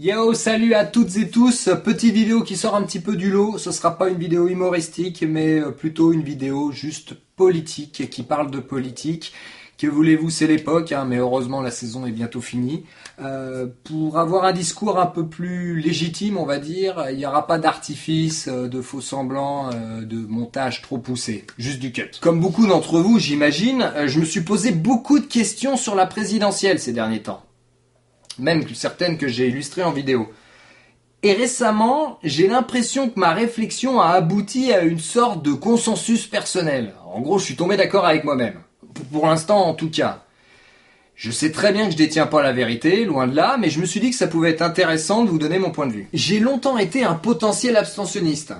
Yo, salut à toutes et tous. Petite vidéo qui sort un petit peu du lot. Ce sera pas une vidéo humoristique, mais euh, plutôt une vidéo juste politique qui parle de politique. Que voulez-vous, c'est l'époque, hein, mais heureusement la saison est bientôt finie. Euh, pour avoir un discours un peu plus légitime, on va dire, il n'y aura pas d'artifice, euh, de faux semblants, de montage trop poussé, juste du cut. Comme beaucoup d'entre vous, j'imagine, je me suis posé beaucoup de questions sur la présidentielle ces derniers temps même certaines que j'ai illustrées en vidéo. Et récemment, j'ai l'impression que ma réflexion a abouti à une sorte de consensus personnel. En gros, je suis tombé d'accord avec moi-même. Pour l'instant, en tout cas. Je sais très bien que je détiens pas la vérité, loin de là, mais je me suis dit que ça pouvait être intéressant de vous donner mon point de vue. J'ai longtemps été un potentiel abstentionniste.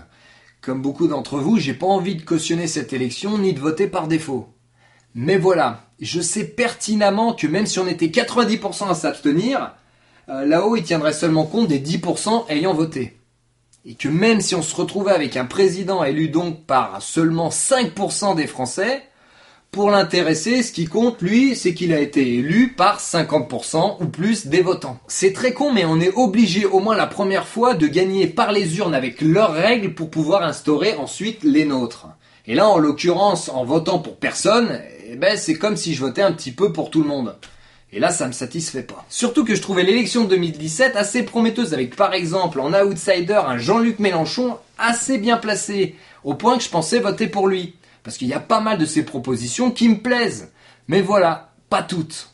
Comme beaucoup d'entre vous, j'ai pas envie de cautionner cette élection ni de voter par défaut. Mais voilà, je sais pertinemment que même si on était 90% à s'abstenir, euh, là-haut, il tiendrait seulement compte des 10% ayant voté. Et que même si on se retrouvait avec un président élu donc par seulement 5% des Français, pour l'intéresser, ce qui compte, lui, c'est qu'il a été élu par 50% ou plus des votants. C'est très con, mais on est obligé au moins la première fois de gagner par les urnes avec leurs règles pour pouvoir instaurer ensuite les nôtres. Et là, en l'occurrence, en votant pour personne, eh ben, c'est comme si je votais un petit peu pour tout le monde. Et là, ça me satisfait pas. Surtout que je trouvais l'élection de 2017 assez prometteuse avec, par exemple, en outsider, un Jean-Luc Mélenchon assez bien placé, au point que je pensais voter pour lui. Parce qu'il y a pas mal de ses propositions qui me plaisent. Mais voilà, pas toutes.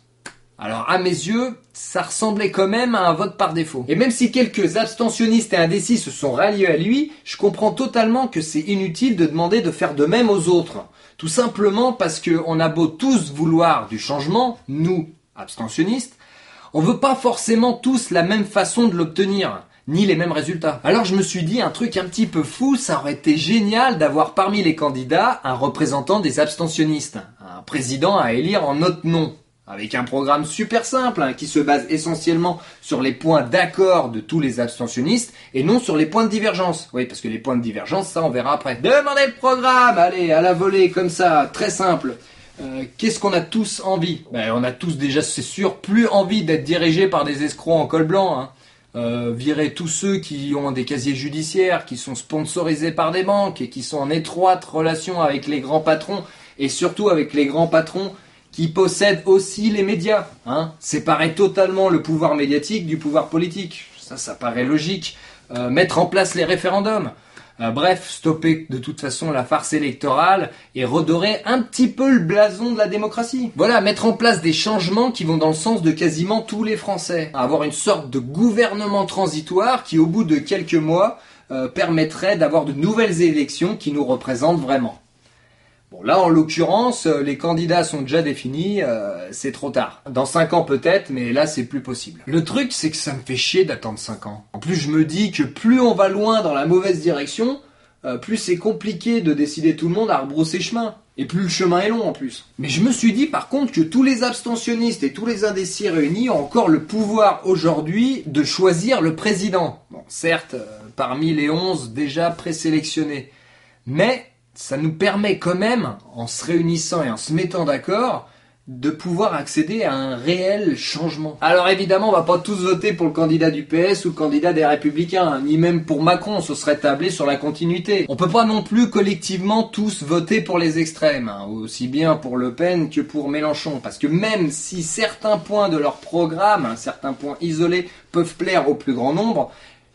Alors à mes yeux, ça ressemblait quand même à un vote par défaut. Et même si quelques abstentionnistes et indécis se sont ralliés à lui, je comprends totalement que c'est inutile de demander de faire de même aux autres. Tout simplement parce qu'on a beau tous vouloir du changement, nous, abstentionnistes, on veut pas forcément tous la même façon de l'obtenir ni les mêmes résultats. Alors je me suis dit un truc un petit peu fou, ça aurait été génial d'avoir parmi les candidats un représentant des abstentionnistes, un président à élire en notre nom avec un programme super simple hein, qui se base essentiellement sur les points d'accord de tous les abstentionnistes et non sur les points de divergence. Oui, parce que les points de divergence, ça on verra après. Demandez le programme, allez, à la volée, comme ça, très simple. Euh, qu'est-ce qu'on a tous envie? Ben, On a tous déjà, c'est sûr, plus envie d'être dirigé par des escrocs en col blanc. Hein. Euh, virer tous ceux qui ont des casiers judiciaires, qui sont sponsorisés par des banques et qui sont en étroite relation avec les grands patrons et surtout avec les grands patrons qui possède aussi les médias. Hein. Séparer totalement le pouvoir médiatique du pouvoir politique. Ça, ça paraît logique. Euh, mettre en place les référendums. Euh, bref, stopper de toute façon la farce électorale et redorer un petit peu le blason de la démocratie. Voilà, mettre en place des changements qui vont dans le sens de quasiment tous les Français. Avoir une sorte de gouvernement transitoire qui, au bout de quelques mois, euh, permettrait d'avoir de nouvelles élections qui nous représentent vraiment. Bon, là, en l'occurrence, euh, les candidats sont déjà définis, euh, c'est trop tard. Dans 5 ans peut-être, mais là, c'est plus possible. Le truc, c'est que ça me fait chier d'attendre 5 ans. En plus, je me dis que plus on va loin dans la mauvaise direction, euh, plus c'est compliqué de décider tout le monde à rebrousser chemin. Et plus le chemin est long en plus. Mais je me suis dit par contre que tous les abstentionnistes et tous les indécis réunis ont encore le pouvoir aujourd'hui de choisir le président. Bon, certes, parmi les 11 déjà présélectionnés. Mais ça nous permet quand même, en se réunissant et en se mettant d'accord, de pouvoir accéder à un réel changement. Alors évidemment, on va pas tous voter pour le candidat du PS ou le candidat des Républicains, hein, ni même pour Macron, ce serait tablé sur la continuité. On peut pas non plus collectivement tous voter pour les extrêmes, hein, aussi bien pour Le Pen que pour Mélenchon, parce que même si certains points de leur programme, hein, certains points isolés, peuvent plaire au plus grand nombre,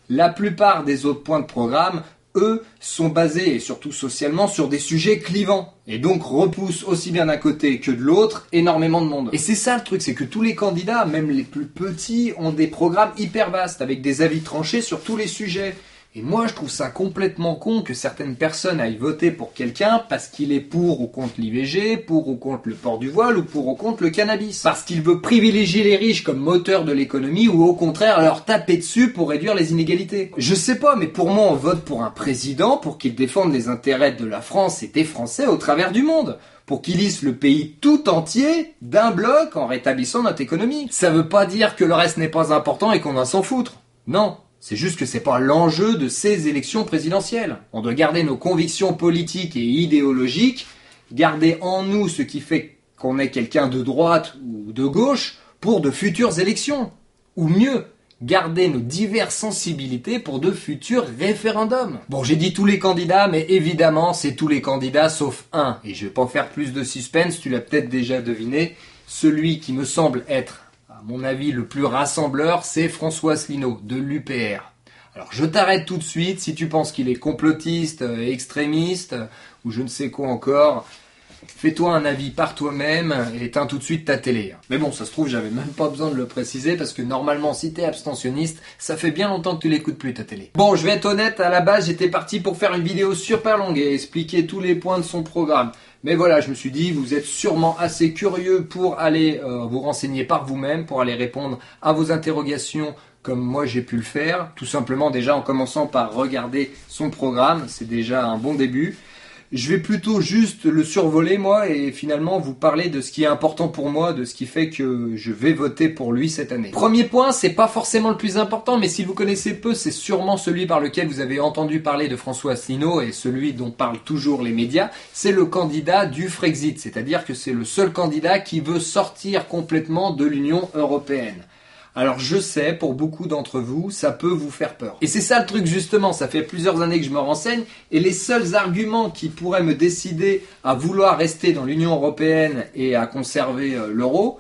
la plupart des autres points de programme eux, sont basés, et surtout socialement, sur des sujets clivants. Et donc repoussent aussi bien d'un côté que de l'autre énormément de monde. Et c'est ça le truc, c'est que tous les candidats, même les plus petits, ont des programmes hyper vastes, avec des avis tranchés sur tous les sujets. Et moi, je trouve ça complètement con que certaines personnes aillent voter pour quelqu'un parce qu'il est pour ou contre l'IVG, pour ou contre le port du voile ou pour ou contre le cannabis. Parce qu'il veut privilégier les riches comme moteur de l'économie ou au contraire leur taper dessus pour réduire les inégalités. Je sais pas, mais pour moi, on vote pour un président pour qu'il défende les intérêts de la France et des Français au travers du monde pour qu'il lisse le pays tout entier d'un bloc en rétablissant notre économie. Ça veut pas dire que le reste n'est pas important et qu'on va s'en foutre. Non, c'est juste que c'est pas l'enjeu de ces élections présidentielles. On doit garder nos convictions politiques et idéologiques, garder en nous ce qui fait qu'on est quelqu'un de droite ou de gauche pour de futures élections. Ou mieux, garder nos diverses sensibilités pour de futurs référendums. Bon, j'ai dit tous les candidats, mais évidemment, c'est tous les candidats sauf un. Et je vais pas faire plus de suspense, tu l'as peut-être déjà deviné. Celui qui me semble être, mon avis, le plus rassembleur, c'est François Asselineau, de l'UPR. Alors je t'arrête tout de suite si tu penses qu'il est complotiste, euh, extrémiste, ou je ne sais quoi encore. Fais-toi un avis par toi-même et éteins tout de suite ta télé. Mais bon, ça se trouve, j'avais même pas besoin de le préciser parce que normalement, si t'es abstentionniste, ça fait bien longtemps que tu l'écoutes plus ta télé. Bon, je vais être honnête, à la base, j'étais parti pour faire une vidéo super longue et expliquer tous les points de son programme. Mais voilà, je me suis dit, vous êtes sûrement assez curieux pour aller euh, vous renseigner par vous-même, pour aller répondre à vos interrogations comme moi j'ai pu le faire, tout simplement déjà en commençant par regarder son programme, c'est déjà un bon début. Je vais plutôt juste le survoler moi et finalement vous parler de ce qui est important pour moi, de ce qui fait que je vais voter pour lui cette année. Premier point, c'est pas forcément le plus important, mais si vous connaissez peu, c'est sûrement celui par lequel vous avez entendu parler de François Asselineau et celui dont parlent toujours les médias, c'est le candidat du Frexit, c'est-à-dire que c'est le seul candidat qui veut sortir complètement de l'Union européenne. Alors je sais, pour beaucoup d'entre vous, ça peut vous faire peur. Et c'est ça le truc justement, ça fait plusieurs années que je me renseigne, et les seuls arguments qui pourraient me décider à vouloir rester dans l'Union européenne et à conserver euh, l'euro,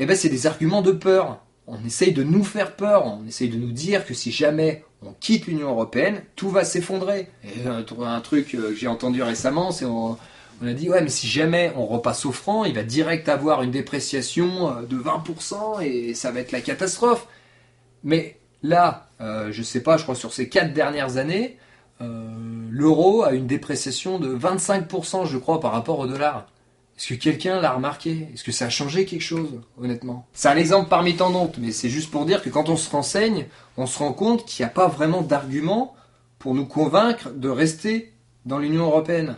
eh ben c'est des arguments de peur. On essaye de nous faire peur, on essaye de nous dire que si jamais on quitte l'Union européenne, tout va s'effondrer. Euh, un truc euh, que j'ai entendu récemment, c'est a dit ouais mais si jamais on repasse au franc, il va direct avoir une dépréciation euh, de 20% et ça va être la catastrophe. Mais là, euh, je sais pas, je crois sur ces quatre dernières années, euh, l'euro a une dépréciation de 25% je crois par rapport au dollar. Est-ce que quelqu'un l'a remarqué? Est-ce que ça a changé quelque chose, honnêtement? C'est un exemple parmi tant d'autres, mais c'est juste pour dire que quand on se renseigne, on se rend compte qu'il n'y a pas vraiment d'argument pour nous convaincre de rester dans l'Union européenne.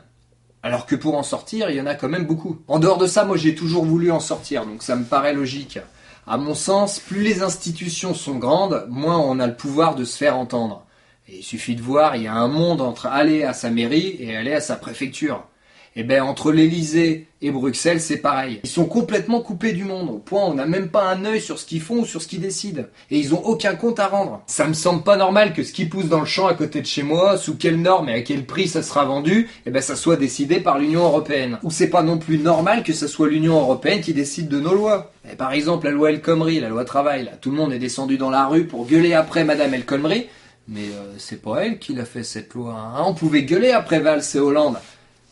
Alors que pour en sortir, il y en a quand même beaucoup. En dehors de ça, moi j'ai toujours voulu en sortir, donc ça me paraît logique. À mon sens, plus les institutions sont grandes, moins on a le pouvoir de se faire entendre. Et il suffit de voir, il y a un monde entre aller à sa mairie et aller à sa préfecture. Et eh bien entre l'Elysée et Bruxelles, c'est pareil. Ils sont complètement coupés du monde, au point où on n'a même pas un œil sur ce qu'ils font ou sur ce qu'ils décident. Et ils ont aucun compte à rendre. Ça me semble pas normal que ce qui pousse dans le champ à côté de chez moi, sous quelle norme et à quel prix ça sera vendu, eh ben ça soit décidé par l'Union Européenne. Ou c'est pas non plus normal que ce soit l'Union Européenne qui décide de nos lois. Et par exemple, la loi El Khomri, la loi travail, tout le monde est descendu dans la rue pour gueuler après Madame El Khomri. Mais euh, c'est pas elle qui l'a fait cette loi. Hein. On pouvait gueuler après Valls et Hollande.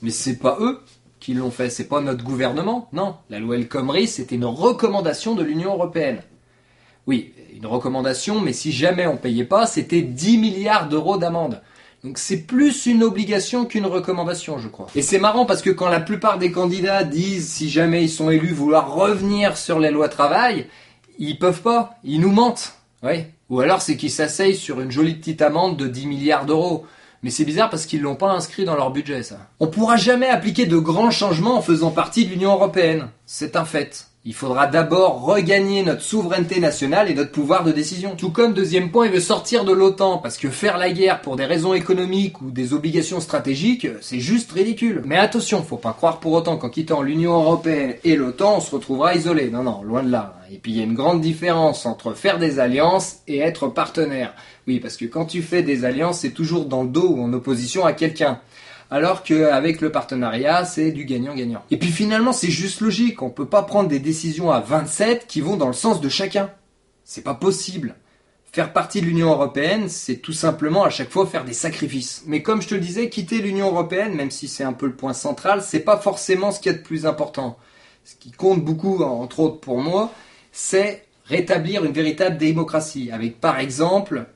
Mais c'est pas eux qui l'ont fait, c'est pas notre gouvernement. Non, la loi El Khomri, c'était une recommandation de l'Union européenne. Oui, une recommandation, mais si jamais on payait pas, c'était 10 milliards d'euros d'amende. Donc c'est plus une obligation qu'une recommandation, je crois. Et c'est marrant parce que quand la plupart des candidats disent, si jamais ils sont élus, vouloir revenir sur les lois travail, ils peuvent pas, ils nous mentent. Oui. Ou alors c'est qu'ils s'asseyent sur une jolie petite amende de 10 milliards d'euros. Mais c'est bizarre parce qu'ils l'ont pas inscrit dans leur budget, ça. On pourra jamais appliquer de grands changements en faisant partie de l'Union Européenne. C'est un fait. Il faudra d'abord regagner notre souveraineté nationale et notre pouvoir de décision. Tout comme, deuxième point, il veut sortir de l'OTAN, parce que faire la guerre pour des raisons économiques ou des obligations stratégiques, c'est juste ridicule. Mais attention, faut pas croire pour autant qu'en quittant l'Union Européenne et l'OTAN, on se retrouvera isolé. Non, non, loin de là. Et puis il y a une grande différence entre faire des alliances et être partenaire. Oui, parce que quand tu fais des alliances, c'est toujours dans le dos ou en opposition à quelqu'un alors qu'avec le partenariat, c'est du gagnant-gagnant. Et puis finalement, c'est juste logique, on peut pas prendre des décisions à 27 qui vont dans le sens de chacun. C'est pas possible. Faire partie de l'Union européenne, c'est tout simplement à chaque fois faire des sacrifices. Mais comme je te le disais, quitter l'Union européenne, même si c'est un peu le point central, c'est pas forcément ce qu'il y a de plus important. Ce qui compte beaucoup, entre autres pour moi, c'est rétablir une véritable démocratie, avec par exemple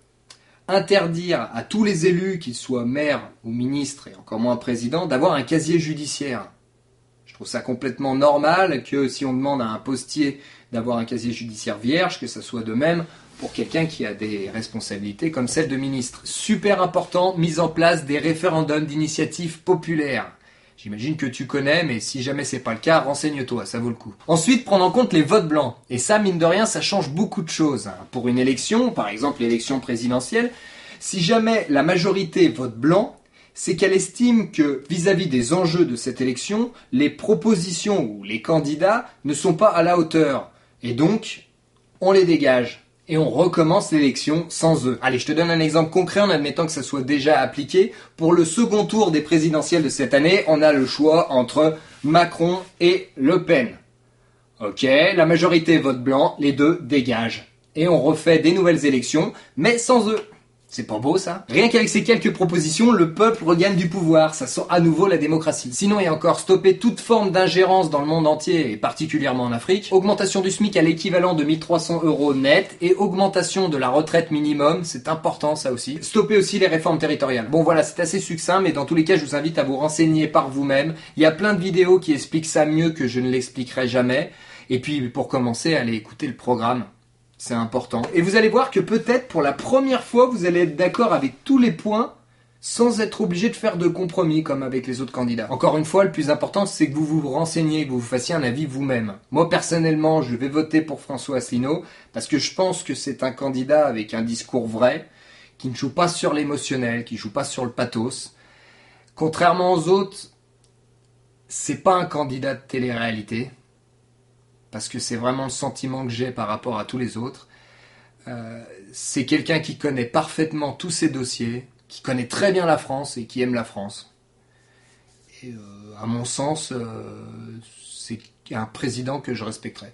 interdire à tous les élus, qu'ils soient maires ou ministres et encore moins présidents, d'avoir un casier judiciaire. Je trouve ça complètement normal que si on demande à un postier d'avoir un casier judiciaire vierge, que ça soit de même pour quelqu'un qui a des responsabilités comme celle de ministre. Super important, mise en place des référendums d'initiative populaire. J'imagine que tu connais, mais si jamais c'est pas le cas, renseigne-toi, ça vaut le coup. Ensuite, prendre en compte les votes blancs. Et ça, mine de rien, ça change beaucoup de choses. Pour une élection, par exemple l'élection présidentielle, si jamais la majorité vote blanc, c'est qu'elle estime que vis-à-vis des enjeux de cette élection, les propositions ou les candidats ne sont pas à la hauteur. Et donc, on les dégage. Et on recommence l'élection sans eux. Allez, je te donne un exemple concret en admettant que ça soit déjà appliqué. Pour le second tour des présidentielles de cette année, on a le choix entre Macron et Le Pen. Ok, la majorité vote blanc, les deux dégagent. Et on refait des nouvelles élections, mais sans eux. C'est pas beau ça? Rien qu'avec ces quelques propositions, le peuple regagne du pouvoir, ça sent à nouveau la démocratie. Sinon, a encore stopper toute forme d'ingérence dans le monde entier, et particulièrement en Afrique, augmentation du SMIC à l'équivalent de 1300 euros net, et augmentation de la retraite minimum, c'est important ça aussi. Stopper aussi les réformes territoriales. Bon voilà, c'est assez succinct, mais dans tous les cas, je vous invite à vous renseigner par vous-même. Il y a plein de vidéos qui expliquent ça mieux que je ne l'expliquerai jamais. Et puis, pour commencer, allez écouter le programme. C'est important. Et vous allez voir que peut-être pour la première fois, vous allez être d'accord avec tous les points sans être obligé de faire de compromis comme avec les autres candidats. Encore une fois, le plus important, c'est que vous vous renseigniez, que vous vous fassiez un avis vous-même. Moi, personnellement, je vais voter pour François Asselineau parce que je pense que c'est un candidat avec un discours vrai, qui ne joue pas sur l'émotionnel, qui ne joue pas sur le pathos. Contrairement aux autres, c'est pas un candidat de télé-réalité parce que c'est vraiment le sentiment que j'ai par rapport à tous les autres. Euh, c'est quelqu'un qui connaît parfaitement tous ses dossiers, qui connaît très bien la France et qui aime la France. Et euh, à mon sens, euh, c'est un président que je respecterai.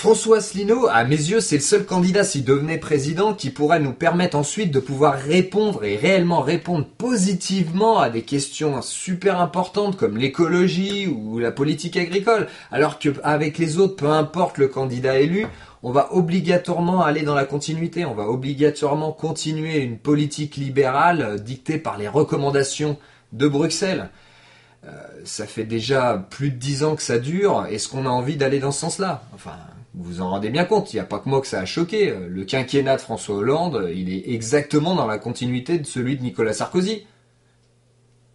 François Asselineau, à mes yeux, c'est le seul candidat s'il devenait président qui pourrait nous permettre ensuite de pouvoir répondre et réellement répondre positivement à des questions super importantes comme l'écologie ou la politique agricole. Alors qu'avec les autres, peu importe le candidat élu, on va obligatoirement aller dans la continuité, on va obligatoirement continuer une politique libérale dictée par les recommandations de Bruxelles. Euh, ça fait déjà plus de dix ans que ça dure. Est-ce qu'on a envie d'aller dans ce sens-là? Enfin, vous vous en rendez bien compte, il n'y a pas que moi que ça a choqué. Le quinquennat de François Hollande, il est exactement dans la continuité de celui de Nicolas Sarkozy.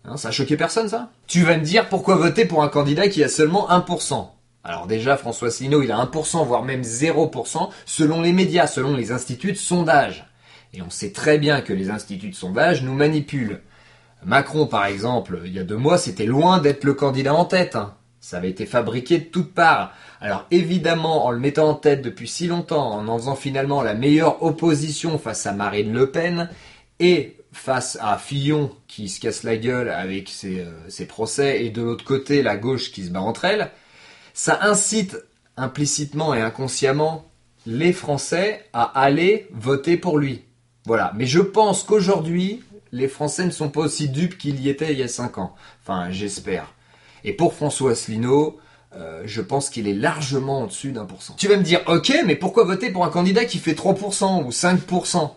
Hein, ça a choqué personne ça? Tu vas me dire pourquoi voter pour un candidat qui a seulement 1% alors déjà, François Asselineau, il a 1%, voire même 0%, selon les médias, selon les instituts de sondage. Et on sait très bien que les instituts de sondage nous manipulent. Macron, par exemple, il y a deux mois, c'était loin d'être le candidat en tête. Hein. Ça avait été fabriqué de toutes parts. Alors évidemment, en le mettant en tête depuis si longtemps, en en faisant finalement la meilleure opposition face à Marine Le Pen et face à Fillon qui se casse la gueule avec ses, euh, procès et de l'autre côté la gauche qui se bat entre elles, ça incite implicitement et inconsciemment les Français à aller voter pour lui. Voilà. Mais je pense qu'aujourd'hui, les Français ne sont pas aussi dupes qu'ils y étaient il y a 5 ans. Enfin, j'espère. Et pour François Asselineau, euh, je pense qu'il est largement en dessus d'un pour cent. Tu vas me dire, ok, mais pourquoi voter pour un candidat qui fait 3% ou 5%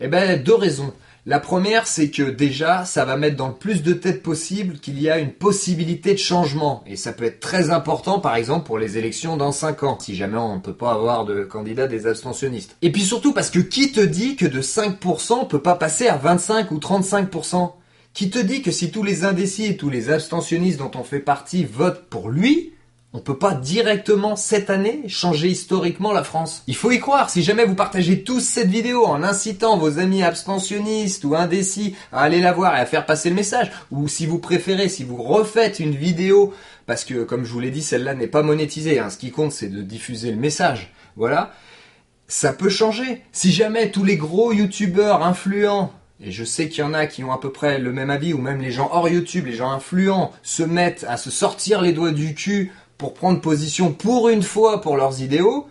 Eh ben, deux raisons. La première, c'est que déjà, ça va mettre dans le plus de têtes possible qu'il y a une possibilité de changement. Et ça peut être très important, par exemple, pour les élections dans 5 ans, si jamais on ne peut pas avoir de candidat des abstentionnistes. Et puis surtout parce que qui te dit que de 5% on peut pas passer à 25 ou 35% Qui te dit que si tous les indécis et tous les abstentionnistes dont on fait partie votent pour lui, on peut pas directement cette année changer historiquement la France? Il faut y croire. Si jamais vous partagez tous cette vidéo en incitant vos amis abstentionnistes ou indécis à aller la voir et à faire passer le message, ou si vous préférez, si vous refaites une vidéo, parce que comme je vous l'ai dit, celle-là n'est pas monétisée. Hein, ce qui compte, c'est de diffuser le message. Voilà. Ça peut changer. Si jamais tous les gros youtubeurs influents et je sais qu'il y en a qui ont à peu près le même avis, ou même les gens hors YouTube, les gens influents, se mettent à se sortir les doigts du cul pour prendre position pour une fois pour leurs idéaux,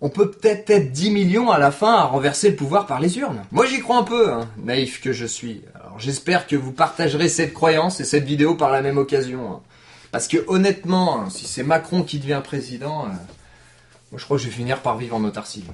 on peut peut-être être 10 millions à la fin à renverser le pouvoir par les urnes. Moi j'y crois un peu, hein, naïf que je suis. Alors j'espère que vous partagerez cette croyance et cette vidéo par la même occasion. Hein. Parce que honnêtement, si c'est Macron qui devient président, euh, moi je crois que je vais finir par vivre en autarcie.